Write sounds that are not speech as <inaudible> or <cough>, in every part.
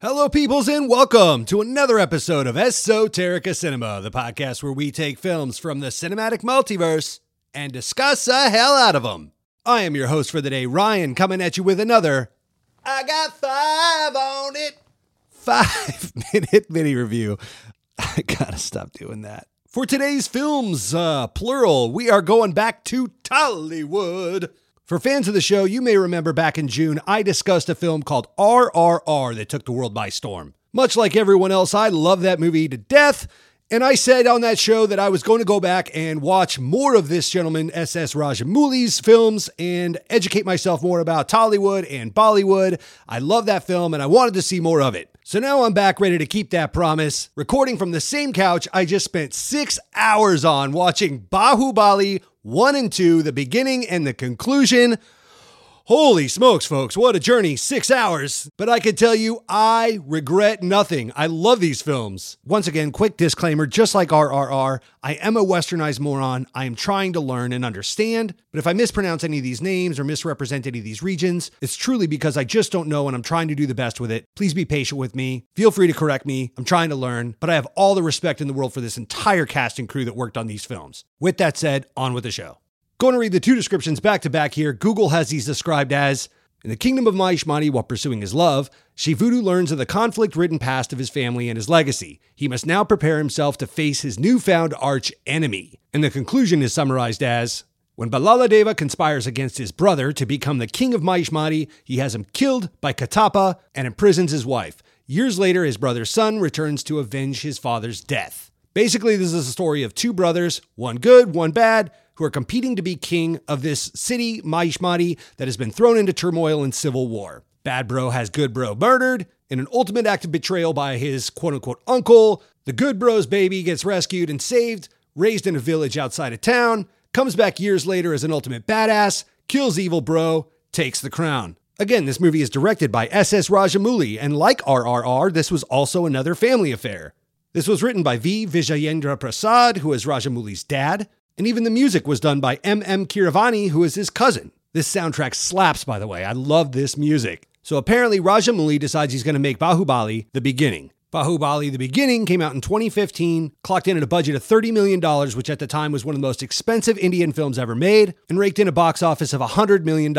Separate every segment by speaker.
Speaker 1: Hello, peoples, and welcome to another episode of Esoterica Cinema, the podcast where we take films from the cinematic multiverse and discuss the hell out of them. I am your host for the day, Ryan, coming at you with another I got five on it five <laughs> minute mini review. I gotta stop doing that. For today's films, uh, plural, we are going back to Tollywood. For fans of the show, you may remember back in June, I discussed a film called RRR that took the world by storm. Much like everyone else, I love that movie to death. And I said on that show that I was going to go back and watch more of this gentleman, S.S. Rajamouli's films, and educate myself more about Tollywood and Bollywood. I love that film and I wanted to see more of it. So now I'm back ready to keep that promise, recording from the same couch I just spent six hours on watching Bahubali 1 and 2, the beginning and the conclusion. Holy smokes, folks, what a journey, six hours. But I can tell you, I regret nothing. I love these films. Once again, quick disclaimer just like RRR, I am a westernized moron. I am trying to learn and understand. But if I mispronounce any of these names or misrepresent any of these regions, it's truly because I just don't know and I'm trying to do the best with it. Please be patient with me. Feel free to correct me. I'm trying to learn, but I have all the respect in the world for this entire cast and crew that worked on these films. With that said, on with the show. Going to read the two descriptions back to back here. Google has these described as In the kingdom of Mahishmati, while pursuing his love, Shivudu learns of the conflict ridden past of his family and his legacy. He must now prepare himself to face his newfound arch enemy. And the conclusion is summarized as When Bhallaladeva conspires against his brother to become the king of Mahishmati, he has him killed by Kattappa and imprisons his wife. Years later, his brother's son returns to avenge his father's death. Basically, this is a story of two brothers, one good, one bad, who are competing to be king of this city, Mahishmati, that has been thrown into turmoil and civil war. Bad bro has good bro murdered. In an ultimate act of betrayal by his quote unquote uncle, the good bro's baby gets rescued and saved, raised in a village outside of town, comes back years later as an ultimate badass, kills evil bro, takes the crown. Again, this movie is directed by S.S. Rajamouli, and like RRR, this was also another family affair. This was written by V. Vijayendra Prasad, who is Rajamouli's dad, and even the music was done by M.M. Kiravani, who is his cousin. This soundtrack slaps, by the way. I love this music. So apparently, Rajamouli decides he's going to make Bahubali the beginning. Bahubali The Beginning came out in 2015, clocked in at a budget of $30 million, which at the time was one of the most expensive Indian films ever made, and raked in a box office of $100 million,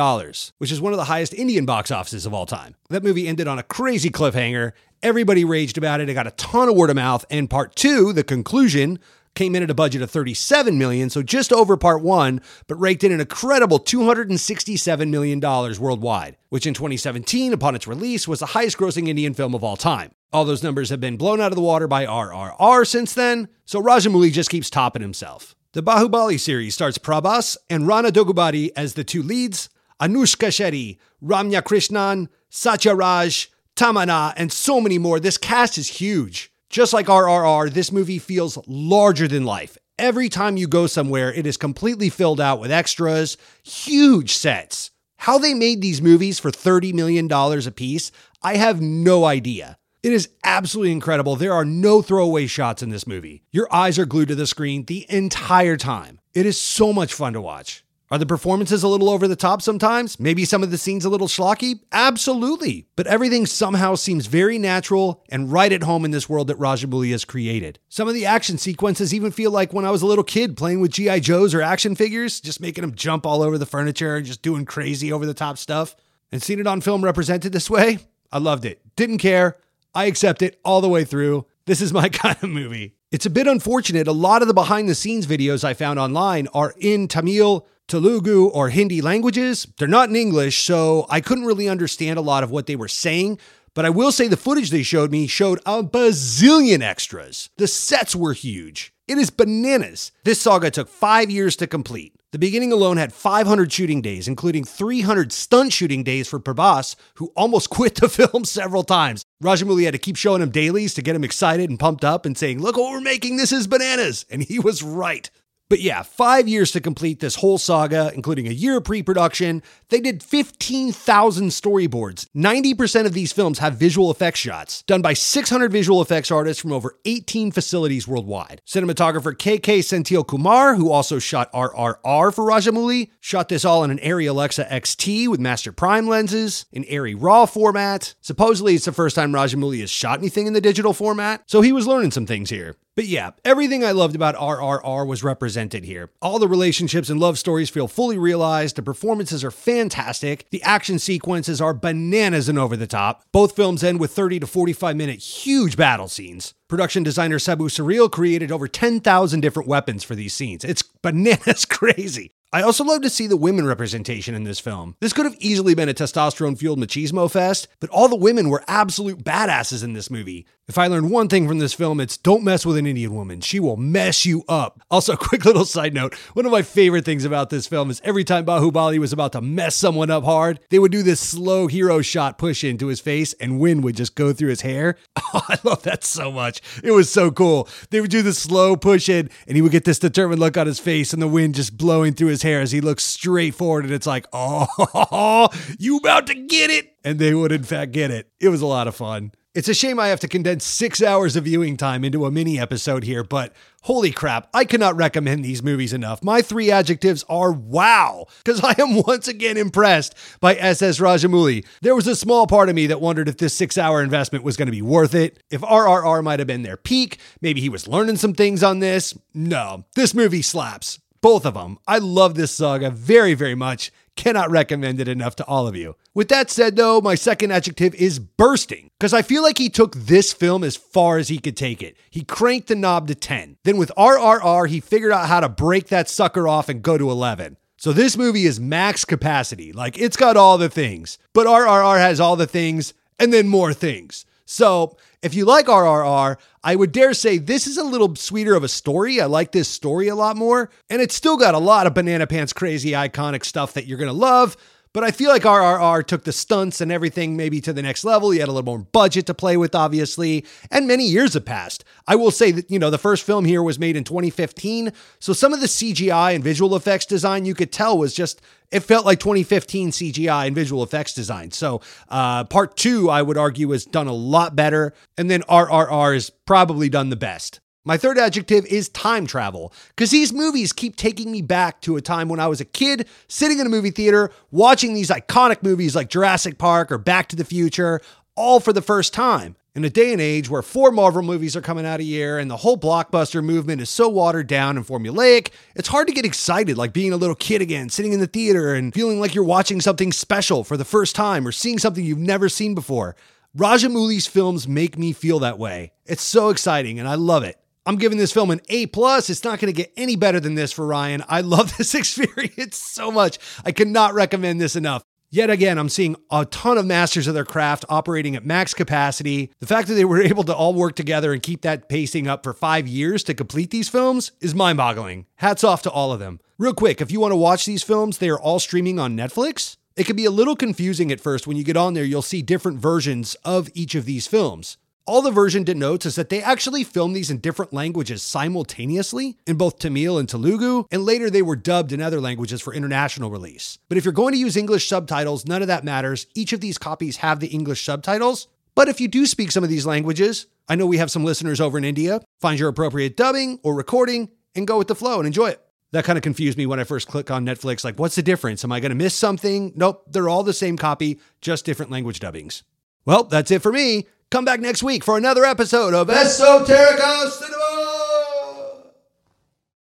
Speaker 1: which is one of the highest Indian box offices of all time. That movie ended on a crazy cliffhanger. Everybody raged about it. It got a ton of word of mouth. And part two, the conclusion, came in at a budget of 37 million, so just over part 1, but raked in an incredible 267 million dollars worldwide, which in 2017 upon its release was the highest grossing Indian film of all time. All those numbers have been blown out of the water by RRR since then, so Rajamouli just keeps topping himself. The Bahubali series stars Prabhas and Rana Daggubati as the two leads, Anushka Shetty, Ramya Krishnan, Satya Raj, Tamanna, and so many more. This cast is huge. Just like RRR, this movie feels larger than life. Every time you go somewhere, it is completely filled out with extras, huge sets. How they made these movies for $30 million a piece, I have no idea. It is absolutely incredible. There are no throwaway shots in this movie. Your eyes are glued to the screen the entire time. It is so much fun to watch. Are the performances a little over the top sometimes? Maybe some of the scenes a little schlocky? Absolutely. But everything somehow seems very natural and right at home in this world that Rajamouli has created. Some of the action sequences even feel like when I was a little kid playing with G.I. Joes or action figures, just making them jump all over the furniture and just doing crazy over the top stuff. And seeing it on film represented this way, I loved it. Didn't care. I accept it all the way through. This is my <laughs> kind of movie. It's a bit unfortunate. A lot of the behind the scenes videos I found online are in Tamil, Telugu, or Hindi languages. They're not in English, so I couldn't really understand a lot of what they were saying. But I will say the footage they showed me showed a bazillion extras. The sets were huge. It is bananas. This saga took five years to complete. The beginning alone had 500 shooting days, including 300 stunt shooting days for Prabhas, who almost <laughs> quit the film several times. Rajamouli had to keep showing him dailies to get him excited and pumped up and saying, Look what we're making, this is bananas. And he was right. But yeah, five years to complete this whole saga, including a year of pre production. They did 15,000 storyboards. 90% of these films have visual effects shots, done by 600 visual effects artists from over 18 facilities worldwide. Cinematographer KK Senthil Kumar, who also shot RRR for Rajamouli, shot this all in an Arri Alexa XT with Master Prime lenses, in Arri RAW format. Supposedly, it's the first time Rajamouli has shot anything in the digital format, so he was learning some things here. But yeah, everything I loved about RRR was represented here. All the relationships and love stories feel fully realized, the performances are fantastic, the action sequences are bananas and over the top. Both films end with 30 to 45 minute huge battle scenes. Production designer Sabu Cyril created over 10,000 different weapons for these scenes. It's <laughs> bananas crazy. I also love to see the women representation in this film. This could have easily been a testosterone fueled machismo fest, but all the women were absolute badasses in this movie. If I learned one thing from this film, it's don't mess with an Indian woman. She will mess you up. Also, <laughs> quick little side note one of my favorite things about this film is every time Bahubali was about to mess someone up hard, they would do this slow hero shot push into his face and wind would just go through his hair. <laughs> Oh, I love that so much. It was so cool. They would do the slow push in and he would get this determined look on his face and the wind just blowing through his hair as he looks straight forward and it's like, <laughs> oh, you about to get it? And they would in fact get it. It was a lot of fun. It's a shame I have to condense six hours of viewing time into a mini episode here, but holy crap, I cannot recommend these movies enough. My three adjectives are wow, because I am <laughs> once again impressed by SS Rajamouli. There was a small part of me that wondered if this six hour investment was going to be worth it, if RRR might have been their peak, maybe he was learning some things on this. No, this movie slaps. Both of them. I love this saga very, very much. Cannot recommend it enough to all of you. With that said, though, my second adjective is bursting, because I feel like he took this film as far as he could take it. He cranked the knob to 10. Then with RRR, he figured out how to break that sucker off and go to 11. So this movie is max capacity. Like, it's got all the things, but RRR has all the things and then more things. So if you like RRR, I would dare say this is a little sweeter of a story. I like this story a lot more. And it's still got a lot of banana pants crazy iconic stuff that you're going to love. But I feel like RRR took the stunts and everything maybe to the next level. He had a little more budget to play with, obviously, and many years have passed. I will say that, you know, the first film here was made in 2015. So some of the CGI and visual effects design you could tell was just, it felt like 2015 CGI and visual effects design. So uh, part two, I would argue, is done a lot better. And then RRR is probably done the best. My third adjective is time travel, because these movies keep taking me back to a time when I was a kid sitting in a movie theater watching these iconic movies like Jurassic Park or Back to the Future, all for the first time. In a day and age where four Marvel movies are coming out a year and the whole blockbuster movement is so watered down and formulaic, it's hard to get excited like being a little kid again, sitting in the theater and feeling like you're watching something special for the first time or seeing something you've never seen before. Rajamouli's films make me feel that way. It's so exciting and I love it. I'm giving this film an A plus. It's not going to get any better than this for Ryan. I love <laughs> this experience so much. I cannot recommend this enough. Yet again, I'm seeing a ton of masters of their craft operating at max capacity. The fact that they were <laughs> able to all work together and keep that pacing up for five years to complete these films is mind boggling. Hats off to all of them. Real quick, if you want to watch these films, they are all streaming on Netflix. It can be a little confusing at first. When you get on there, you'll see different versions of each of these films. All the version denotes is that they actually filmed these in different languages simultaneously in both Tamil and Telugu, and later they were dubbed in other languages for international release. But if you're going to use English subtitles, none of that matters. Each of these copies have the English subtitles. But if you do speak some of these languages, I know we have some listeners over in India, find your appropriate dubbing or recording and go with the flow and enjoy it. That kind of confused me when I first click on Netflix. Like, what's the difference? Am I going to miss something? Nope, they're all the same copy, just different language dubbings. Well, that's it for me. Come back next week for another episode of Esoterica Cinema.